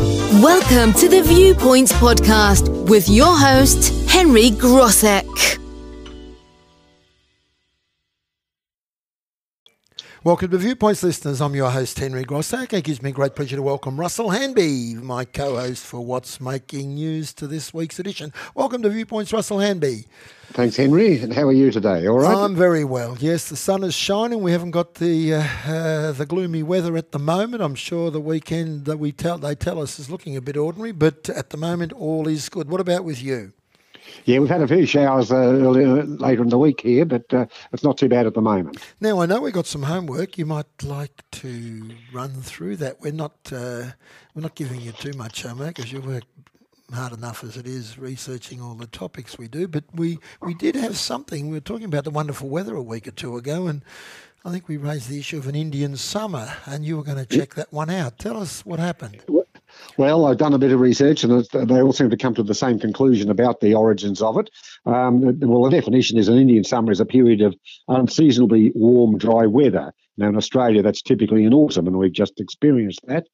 Welcome to the Viewpoints Podcast with your host, Henry Grosek. Welcome to Viewpoints listeners. I'm your host, Henry Grossack. It gives me great pleasure to welcome Russell Hanby, my co host for What's Making News to this week's edition. Welcome to Viewpoints, Russell Hanby. Thanks, Henry. And how are you today? All right? I'm very well. Yes, the sun is shining. We haven't got the uh, uh, the gloomy weather at the moment. I'm sure the weekend that we tell they tell us is looking a bit ordinary, but at the moment all is good. What about with you? Yeah, we've had a few showers uh, earlier, later in the week here, but uh, it's not too bad at the moment. Now I know we've got some homework. You might like to run through that. We're not uh, we're not giving you too much homework because you work hard enough as it is researching all the topics we do. But we we did have something. We were talking about the wonderful weather a week or two ago, and I think we raised the issue of an Indian summer, and you were going to check that one out. Tell us what happened. Well, I've done a bit of research, and they all seem to come to the same conclusion about the origins of it. Um, well, the definition is an Indian summer is a period of unseasonably warm, dry weather. Now, in Australia, that's typically in autumn, and we've just experienced that.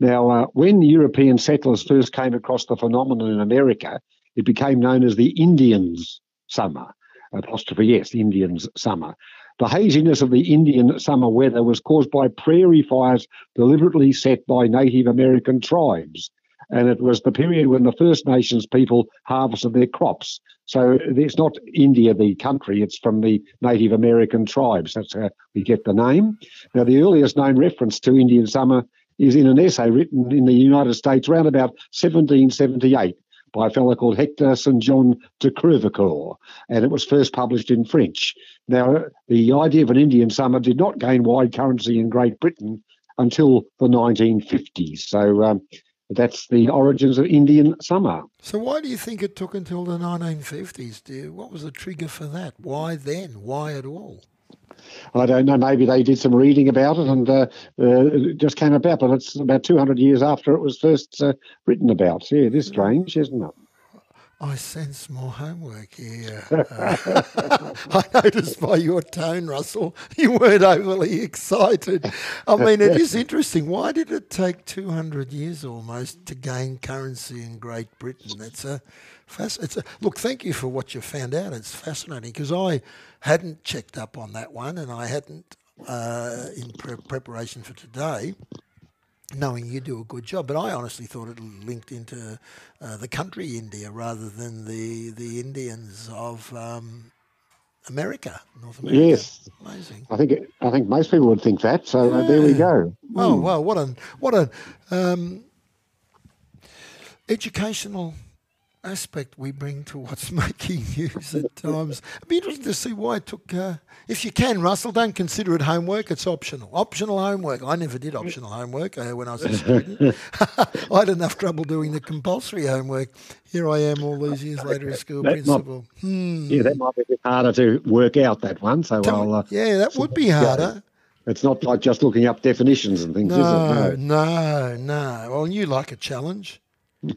Now, uh, when European settlers first came across the phenomenon in America, it became known as the Indians' summer. Apostrophe yes, Indians' summer. The haziness of the Indian summer weather was caused by prairie fires deliberately set by Native American tribes. And it was the period when the First Nations people harvested their crops. So it's not India, the country, it's from the Native American tribes. That's how we get the name. Now, the earliest known reference to Indian summer is in an essay written in the United States around about 1778 by a fellow called Hector St. John de Crevecoeur, and it was first published in French. Now, the idea of an Indian summer did not gain wide currency in Great Britain until the 1950s. So um, that's the origins of Indian summer. So why do you think it took until the 1950s, dear? What was the trigger for that? Why then? Why at all? I don't know. Maybe they did some reading about it and uh, uh, it just came about. But it's about 200 years after it was first uh, written about. Yeah, it is strange, isn't it? I sense more homework here. Uh, I noticed by your tone, Russell, you weren't overly excited. I mean, it is interesting. Why did it take 200 years almost to gain currency in Great Britain? That's a, it's a look. Thank you for what you found out. It's fascinating because I hadn't checked up on that one, and I hadn't uh, in pre- preparation for today knowing you do a good job. But I honestly thought it linked into uh, the country India rather than the the Indians of um, America, North America. Yes, amazing. I think it, I think most people would think that. So yeah. uh, there we go. Well, mm. well, what a what a um, educational aspect we bring to what's making news at times. It'd be interesting to see why it took. Uh, if you can, Russell, don't consider it homework. It's optional. Optional homework. I never did optional homework uh, when I was a student. I had enough trouble doing the compulsory homework. Here I am, all these years later, as school that principal. Might, hmm. Yeah, that might be a bit harder to work out that one. So Tell I'll. Uh, yeah, that would be harder. It's not like just looking up definitions and things, no, is it? No, no, no. Well, you like a challenge.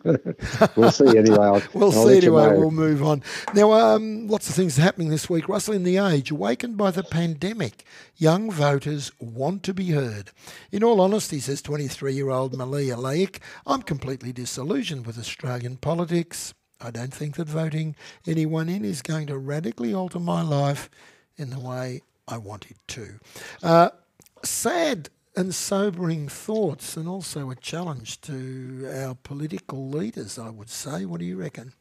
we'll see anyway. I'll, we'll I'll see anyway. You know. We'll move on. Now, um, lots of things happening this week. Russell in the Age, awakened by the pandemic, young voters want to be heard. In all honesty, says 23 year old Malia Laik, I'm completely disillusioned with Australian politics. I don't think that voting anyone in is going to radically alter my life in the way I want it to. Uh, sad and sobering thoughts, and also a challenge to our political leaders, I would say. What do you reckon?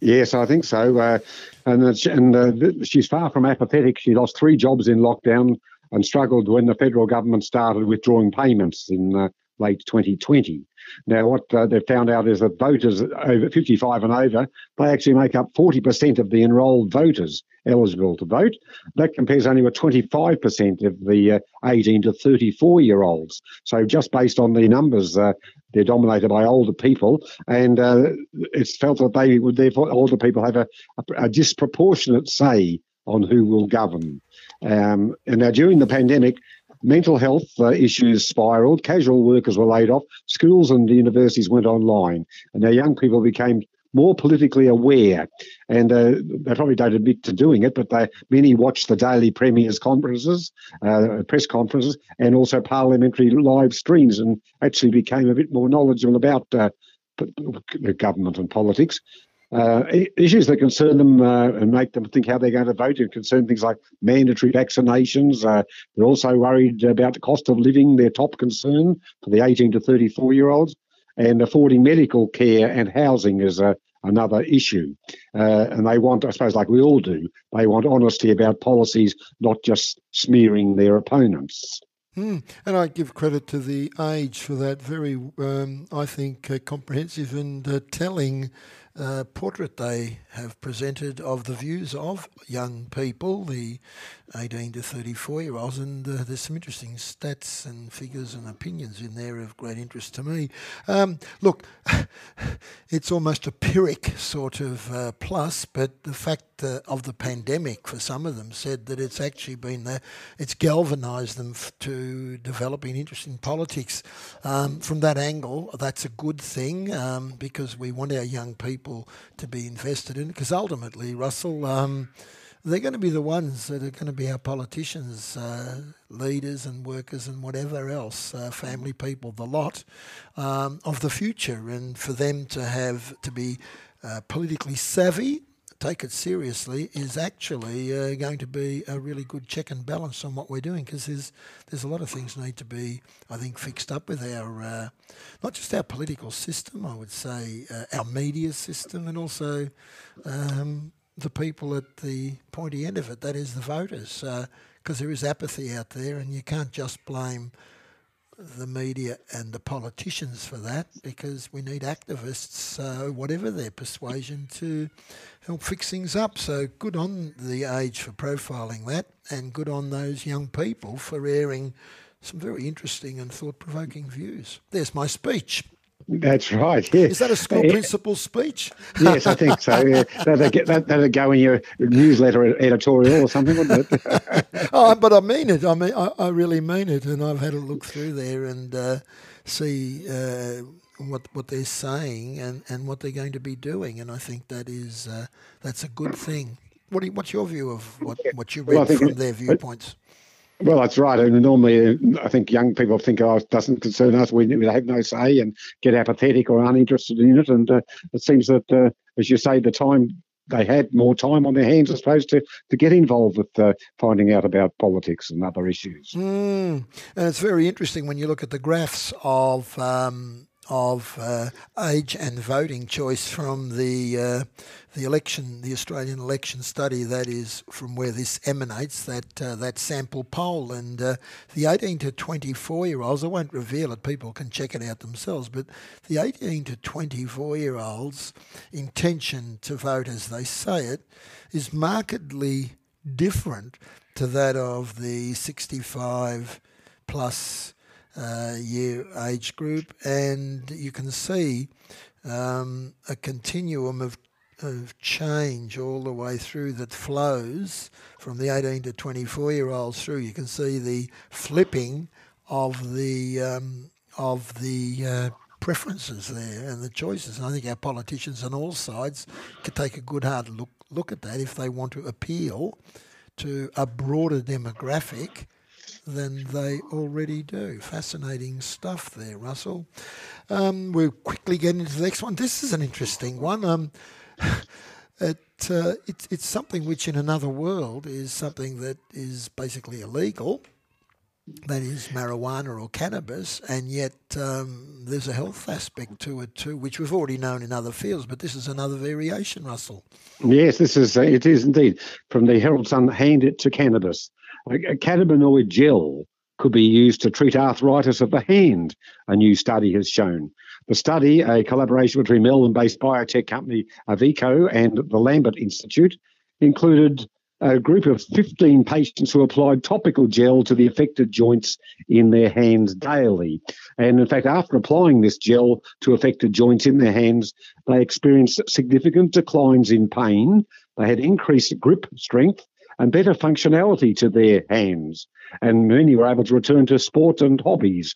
Yes, I think so. Uh, and and uh, she's far from apathetic. She lost three jobs in lockdown and struggled when the federal government started withdrawing payments in uh, late 2020. Now, what uh, they've found out is that voters over 55 and over, they actually make up 40% of the enrolled voters eligible to vote. That compares only with 25% of the uh, 18 to 34 year olds. So, just based on the numbers, uh, they're dominated by older people, and uh, it's felt that they would therefore older people have a, a, a disproportionate say on who will govern. Um, and now, during the pandemic, mental health uh, issues spiraled, casual workers were laid off, schools and universities went online, and now young people became more politically aware. And uh, they probably don't admit to doing it, but they many watch the daily premiers' conferences, uh, press conferences, and also parliamentary live streams, and actually became a bit more knowledgeable about uh, government and politics. Uh, issues that concern them uh, and make them think how they're going to vote and concern things like mandatory vaccinations. Uh, they're also worried about the cost of living, their top concern for the 18 to 34 year olds, and affording medical care and housing is a, another issue. Uh, and they want, I suppose, like we all do, they want honesty about policies, not just smearing their opponents. Mm. And I give credit to the age for that very, um, I think, uh, comprehensive and uh, telling uh, portrait they have presented of the views of young people, the 18 to 34 year olds, and uh, there's some interesting stats and figures and opinions in there of great interest to me. Um, look, it's almost a Pyrrhic sort of uh, plus, but the fact uh, of the pandemic for some of them said that it's actually been there, it's galvanised them f- to developing interest in politics. Um, from that angle, that's a good thing um, because we want our young people to be invested in because ultimately, Russell, um, they're going to be the ones that are going to be our politicians, uh, leaders and workers and whatever else, uh, family people, the lot um, of the future. And for them to have to be uh, politically savvy, take it seriously, is actually uh, going to be a really good check and balance on what we're doing because there's there's a lot of things need to be, I think, fixed up with our uh, not just our political system, I would say, uh, our media system, and also. Um, the people at the pointy end of it, that is the voters, because uh, there is apathy out there, and you can't just blame the media and the politicians for that because we need activists, uh, whatever their persuasion, to help fix things up. So good on the age for profiling that, and good on those young people for airing some very interesting and thought provoking views. There's my speech. That's right. Yeah. Is that a school principal speech? yes, I think so. Yeah. That'd, get, that, that'd go in your newsletter editorial or something, wouldn't it? oh, but I mean it. I mean, I, I, really mean it, and I've had a look through there and uh, see uh, what what they're saying and, and what they're going to be doing, and I think that is uh, that's a good thing. What you, what's your view of what, what you read well, from their viewpoints? Well, that's right. And normally, uh, I think young people think, oh, it doesn't concern us. We, we have no say and get apathetic or uninterested in it. And uh, it seems that, uh, as you say, the time they had more time on their hands, I suppose, to, to get involved with uh, finding out about politics and other issues. Mm. And it's very interesting when you look at the graphs of um, of uh, age and voting choice from the uh, the election, the Australian election study. That is from where this emanates. That uh, that sample poll and uh, the 18 to 24 year olds. I won't reveal it. People can check it out themselves. But the 18 to 24 year olds' intention to vote, as they say it, is markedly different to that of the 65 plus uh, year age group, and you can see um, a continuum of, of change all the way through that flows from the 18 to 24 year olds through. You can see the flipping of the um, of the uh, preferences there and the choices. And I think our politicians on all sides could take a good hard look look at that if they want to appeal to a broader demographic than they already do. Fascinating stuff there, Russell. Um, we'll quickly get into the next one. This is an interesting one. Um, it, uh, it's, it's something which in another world is something that is basically illegal. That is marijuana or cannabis, and yet um, there's a health aspect to it too, which we've already known in other fields. But this is another variation, Russell. Yes, this is uh, it is indeed from the Herald Sun. Hand it to cannabis. A cannabinoid gel could be used to treat arthritis of the hand, a new study has shown. The study, a collaboration between Melbourne based biotech company Avecho and the Lambert Institute, included a group of 15 patients who applied topical gel to the affected joints in their hands daily. And in fact, after applying this gel to affected joints in their hands, they experienced significant declines in pain. They had increased grip strength and better functionality to their hands. And many were able to return to sport and hobbies.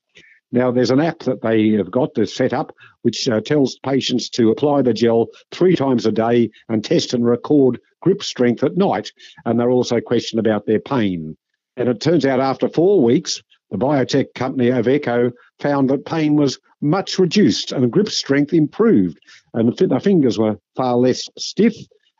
Now, there's an app that they have got to set up which uh, tells patients to apply the gel three times a day and test and record grip strength at night. And they're also questioned about their pain. And it turns out after four weeks, the biotech company Avecho found that pain was much reduced and grip strength improved. And the fingers were far less stiff,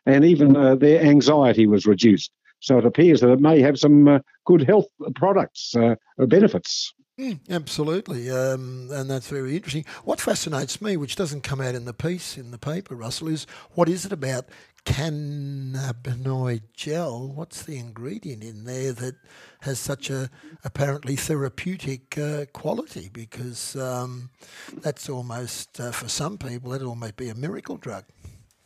and even uh, their anxiety was reduced. So it appears that it may have some uh, good health products, uh, benefits. Mm, absolutely, um, and that's very interesting. What fascinates me, which doesn't come out in the piece in the paper, Russell, is what is it about cannabinoid gel? What's the ingredient in there that has such a apparently therapeutic uh, quality? Because um, that's almost uh, for some people that almost be a miracle drug.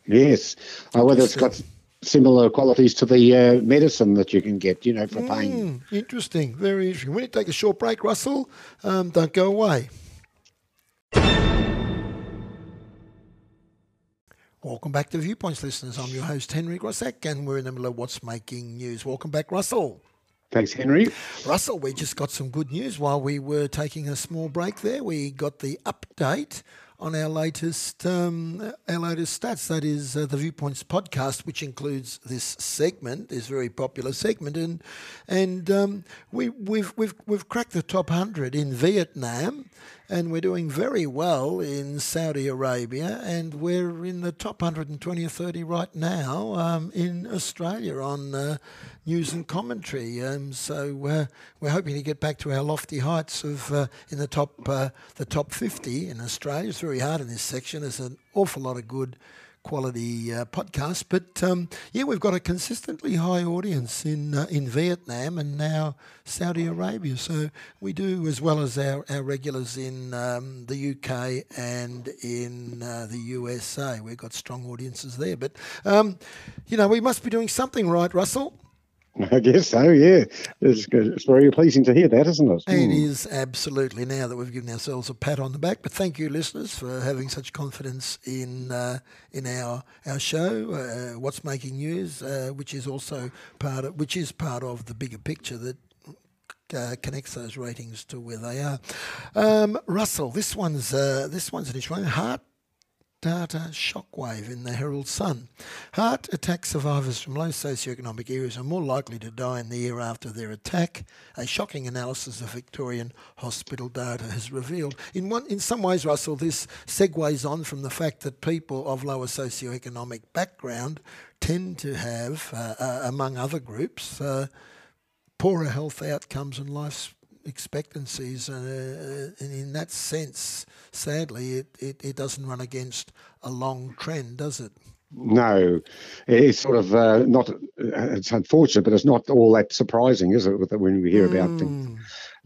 Yes, uh, whether it's got similar qualities to the uh, medicine that you can get, you know, for pain. Mm, interesting, very interesting. We need to take a short break, Russell. Um, don't go away. Welcome back to Viewpoints, listeners. I'm your host, Henry Grossack, and we're in the middle of What's Making News. Welcome back, Russell. Thanks, Henry. Russell, we just got some good news while we were taking a small break there. We got the update on our latest um, our latest stats. That is uh, the Viewpoints podcast, which includes this segment, this very popular segment, and and um, we we've we've we've cracked the top hundred in Vietnam and we're doing very well in Saudi Arabia, and we're in the top 120 or 30 right now um, in Australia on uh, news and commentary. Um, so uh, we're hoping to get back to our lofty heights of uh, in the top uh, the top 50 in Australia. It's very hard in this section. There's an awful lot of good quality uh, podcast. But um, yeah, we've got a consistently high audience in uh, in Vietnam and now Saudi Arabia. So we do as well as our, our regulars in um, the UK and in uh, the USA. We've got strong audiences there. But um, you know, we must be doing something right, Russell. I guess so, yeah. It's, it's very pleasing to hear that, isn't it? It mm. is absolutely now that we've given ourselves a pat on the back. But thank you, listeners, for having such confidence in uh, in our our show, uh, What's Making News, uh, which is also part of which is part of the bigger picture that uh, connects those ratings to where they are. Um, Russell, this one's uh, this one's an issue. Heart data shockwave in the Herald Sun. Heart attack survivors from low socioeconomic areas are more likely to die in the year after their attack. A shocking analysis of Victorian hospital data has revealed. In one, in some ways, Russell, this segues on from the fact that people of lower socioeconomic background tend to have, uh, uh, among other groups, uh, poorer health outcomes and life expectancies, uh, and in that sense, sadly, it, it, it, doesn't run against a long trend, does it? No, it's sort of uh, not. It's unfortunate, but it's not all that surprising, is it? That When we hear mm. about things.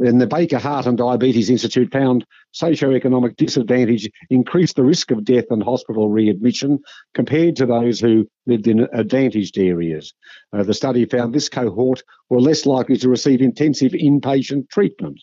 Then the Baker Heart and Diabetes Institute found socioeconomic disadvantage increased the risk of death and hospital readmission compared to those who lived in advantaged areas. Uh, the study found this cohort were less likely to receive intensive inpatient treatment.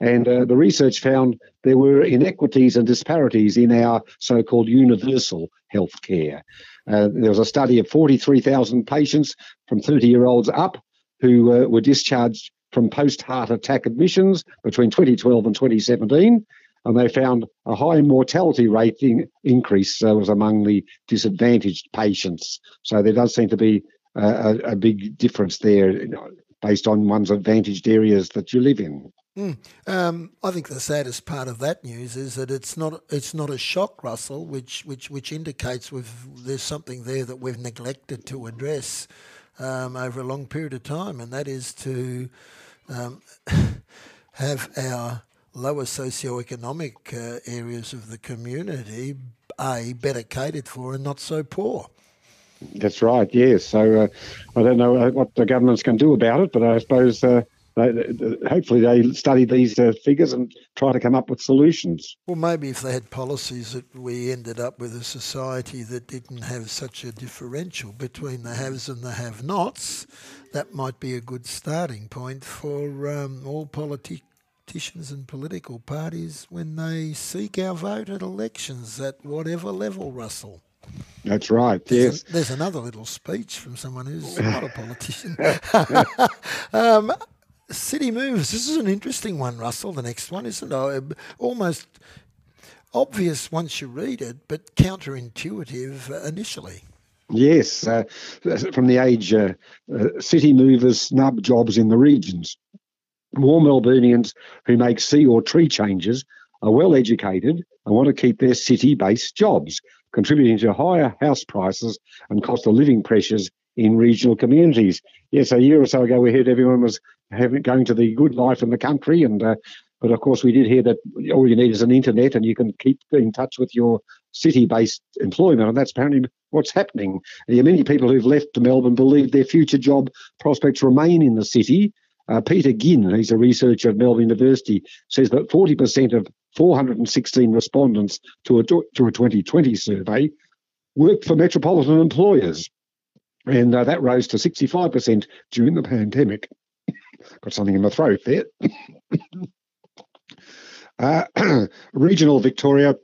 And uh, the research found there were inequities and disparities in our so called universal health care. Uh, there was a study of 43,000 patients from 30 year olds up who uh, were discharged from post heart attack admissions between 2012 and 2017. And they found a high mortality rate in, increase uh, was among the disadvantaged patients. So there does seem to be a, a big difference there you know, based on one's advantaged areas that you live in. Mm. Um, I think the saddest part of that news is that it's not it's not a shock, Russell, which which which indicates we've, there's something there that we've neglected to address um, over a long period of time, and that is to um, have our lower socioeconomic uh, areas of the community a better catered for and not so poor. That's right. Yes. So uh, I don't know uh, what the governments can do about it, but I suppose uh, hopefully they study these uh, figures and try to come up with solutions. Well, maybe if they had policies that we ended up with a society that didn't have such a differential between the haves and the have-nots, that might be a good starting point for um, all politicians and political parties when they seek our vote at elections at whatever level, Russell. That's right. There's yes. A, there's another little speech from someone who's not a politician. um, city moves. This is an interesting one, Russell. The next one isn't it? almost obvious once you read it, but counterintuitive initially. Yes, uh, from the age uh, uh, city movers snub jobs in the regions. More Melburnians who make sea or tree changes are well educated and want to keep their city based jobs, contributing to higher house prices and cost of living pressures in regional communities. Yes, a year or so ago we heard everyone was having, going to the good life in the country, and uh, but of course we did hear that all you need is an internet and you can keep in touch with your city-based employment, and that's apparently what's happening. many people who've left Melbourne believe their future job prospects remain in the city. Uh, Peter Ginn, he's a researcher at Melbourne University, says that 40% of 416 respondents to a, to a 2020 survey worked for metropolitan employers and uh, that rose to 65% during the pandemic. Got something in my throat there. uh, regional Victoria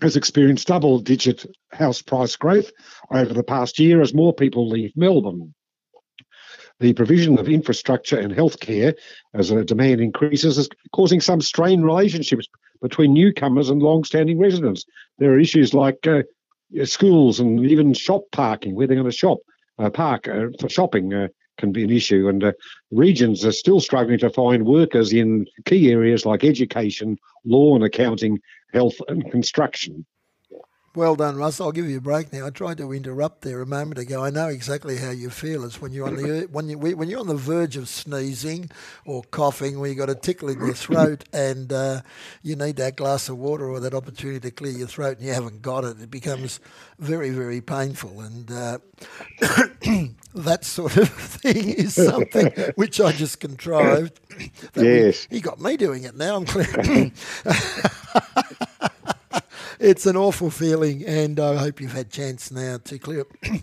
has experienced double digit house price growth over the past year as more people leave Melbourne. The provision of infrastructure and healthcare as a demand increases is causing some strained relationships between newcomers and long standing residents. There are issues like uh, schools and even shop parking, where they're going to shop park uh, for shopping uh, can be an issue, and uh, regions are still struggling to find workers in key areas like education, law and accounting, health and construction. Well done, Russ. I'll give you a break now. I tried to interrupt there a moment ago. I know exactly how you feel. It's when you're on the when you when you're on the verge of sneezing or coughing, where you have got a tickle in your throat, and uh, you need that glass of water or that opportunity to clear your throat, and you haven't got it. It becomes very very painful, and uh, that sort of thing is something which I just contrived. yes, we, he got me doing it now. I'm clear it's an awful feeling, and I hope you've had chance now to clear up.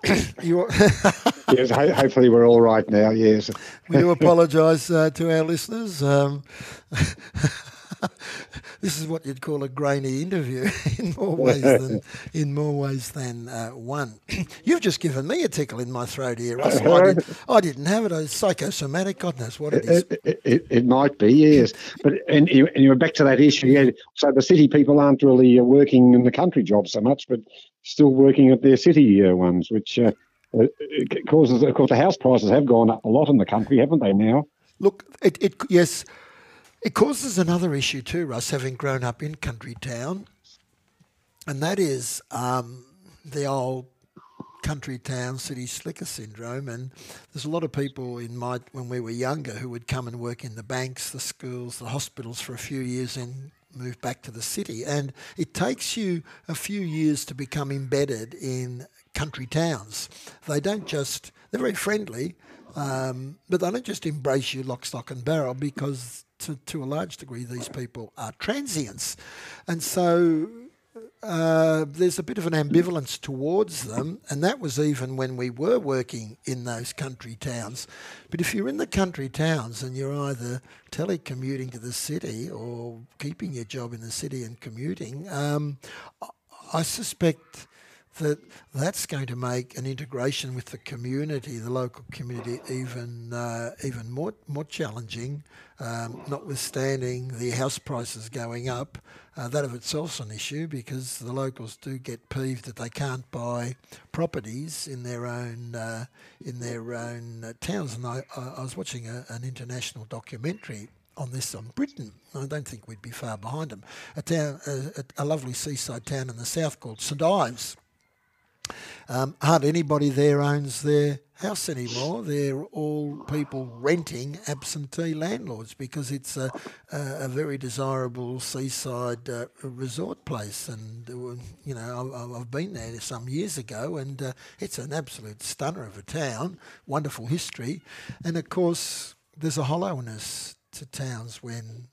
yes, hopefully we're all right now. Yes, we do apologise uh, to our listeners. Um, this is what you'd call a grainy interview in more ways than in more ways than uh, one. You've just given me a tickle in my throat here, Russell. I, did, I didn't have it. It's psychosomatic. God knows what it is. It, it, it might be, yes. But and you, and you're back to that issue. Yeah. So the city people aren't really uh, working in the country jobs so much, but still working at their city uh, ones, which. Uh, it causes, of course, the house prices have gone up a lot in the country, haven't they? Now, look, it, it yes, it causes another issue too, Russ, having grown up in country town, and that is um, the old country town city slicker syndrome. And there's a lot of people in my when we were younger who would come and work in the banks, the schools, the hospitals for a few years and move back to the city. And it takes you a few years to become embedded in country towns. They don't just they're very friendly. Um, but they don't just embrace you lock, stock, and barrel because to, to a large degree, these people are transients. And so uh, there's a bit of an ambivalence towards them, and that was even when we were working in those country towns. But if you're in the country towns and you're either telecommuting to the city or keeping your job in the city and commuting, um, I suspect that that's going to make an integration with the community, the local community, even uh, even more more challenging. Um, notwithstanding the house prices going up, uh, that of itself is an issue because the locals do get peeved that they can't buy properties in their own uh, in their own uh, towns. And I, I was watching a, an international documentary on this on Britain. I don't think we'd be far behind them. A town, a, a lovely seaside town in the south called St Ives um, hardly anybody there owns their house anymore. They're all people renting absentee landlords because it's a, a, a very desirable seaside uh, resort place. And, uh, you know, I've been there some years ago and uh, it's an absolute stunner of a town, wonderful history. And of course, there's a hollowness to towns when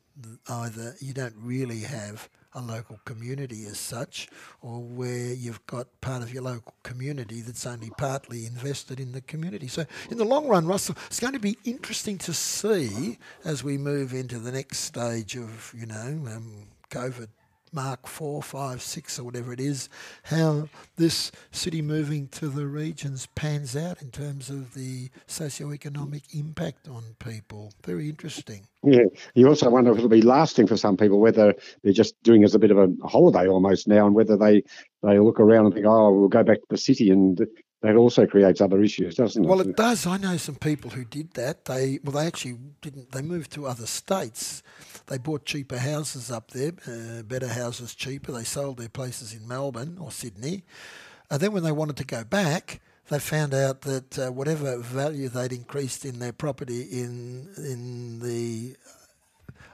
either you don't really have a local community as such, or where you've got part of your local community that's only partly invested in the community. So, in the long run, Russell, it's going to be interesting to see as we move into the next stage of, you know, um, COVID Mark four, five, six, or whatever it is, how this city moving to the regions pans out in terms of the socio-economic impact on people. Very interesting. Yeah, you also wonder if it'll be lasting for some people, whether they're just doing as a bit of a holiday almost now, and whether they they look around and think, oh, we'll go back to the city and that also creates other issues, doesn't it? Well, it does. I know some people who did that. They well, they actually didn't. They moved to other states. They bought cheaper houses up there, uh, better houses, cheaper. They sold their places in Melbourne or Sydney. And then when they wanted to go back, they found out that uh, whatever value they'd increased in their property in in the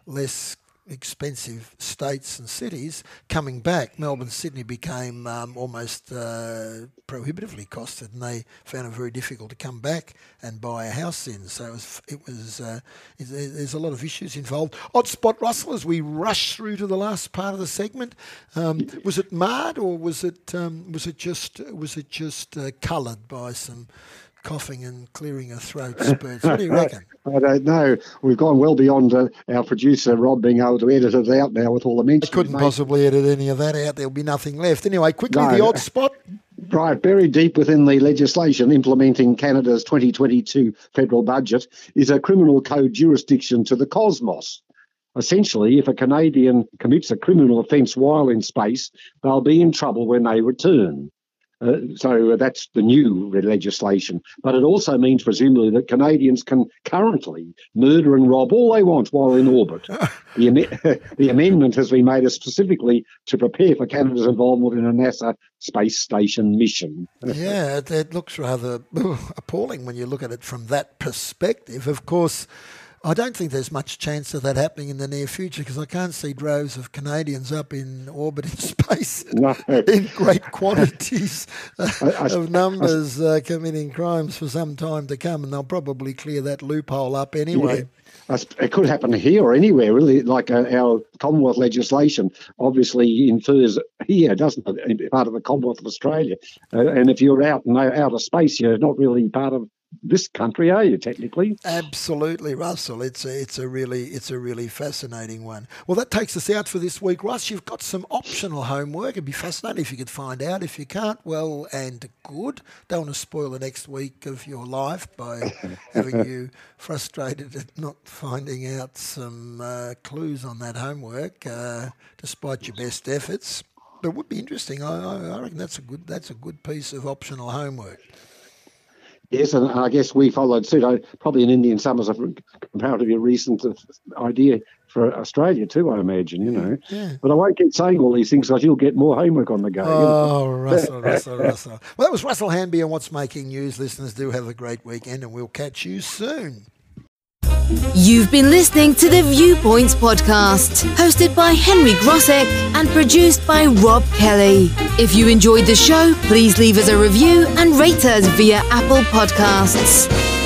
less expensive states and cities coming back, Melbourne, Sydney became um, almost uh, prohibitively costed, and they found it very difficult to come back and buy a house in. So it was, it was uh, it, there's a lot of issues involved. Odd spot, Russell, as we rush through to the last part of the segment. Um, was it marred or was it um, was it just was it just uh, coloured by some coughing and clearing a throat spurts. What do you reckon? I don't know. We've gone well beyond uh, our producer Rob being able to edit it out now with all the mentions. I couldn't possibly edit any of that out. There'll be nothing left. Anyway, quickly, no. the odd spot. Right, buried deep within the legislation implementing Canada's 2022 federal budget is a criminal code jurisdiction to the cosmos. Essentially, if a Canadian commits a criminal offence while in space, they'll be in trouble when they return. Uh, so that's the new legislation. But it also means, presumably, that Canadians can currently murder and rob all they want while in orbit. the, am- the amendment has been made specifically to prepare for Canada's involvement in a NASA space station mission. yeah, it, it looks rather appalling when you look at it from that perspective. Of course, I don't think there's much chance of that happening in the near future because I can't see droves of Canadians up in orbit in space no. in great quantities I, I, of numbers I, uh, committing crimes for some time to come, and they'll probably clear that loophole up anyway. Yeah. It could happen here or anywhere, really. Like uh, our Commonwealth legislation obviously infers here, doesn't it? Part of the Commonwealth of Australia. Uh, and if you're out in outer space, you're not really part of this country, are you technically? Absolutely, Russell. It's a, it's a really it's a really fascinating one. Well, that takes us out for this week, Russ. You've got some optional homework. It'd be fascinating if you could find out. If you can't, well and good. Don't want to spoil the next week of your life by having you frustrated at not finding out some uh, clues on that homework, uh, despite your best efforts. But it would be interesting. I, I reckon that's a good that's a good piece of optional homework. Yes, and I guess we followed suit. I, probably in Indian summers, a comparatively recent idea for Australia too, I imagine, you know. Yeah. But I won't keep saying all these things because you'll get more homework on the go. Oh, Russell, Russell, Russell. Well, that was Russell Hanby on What's Making News. Listeners, do have a great weekend and we'll catch you soon. You've been listening to the Viewpoints podcast, hosted by Henry Grosek and produced by Rob Kelly. If you enjoyed the show, please leave us a review and rate us via Apple Podcasts.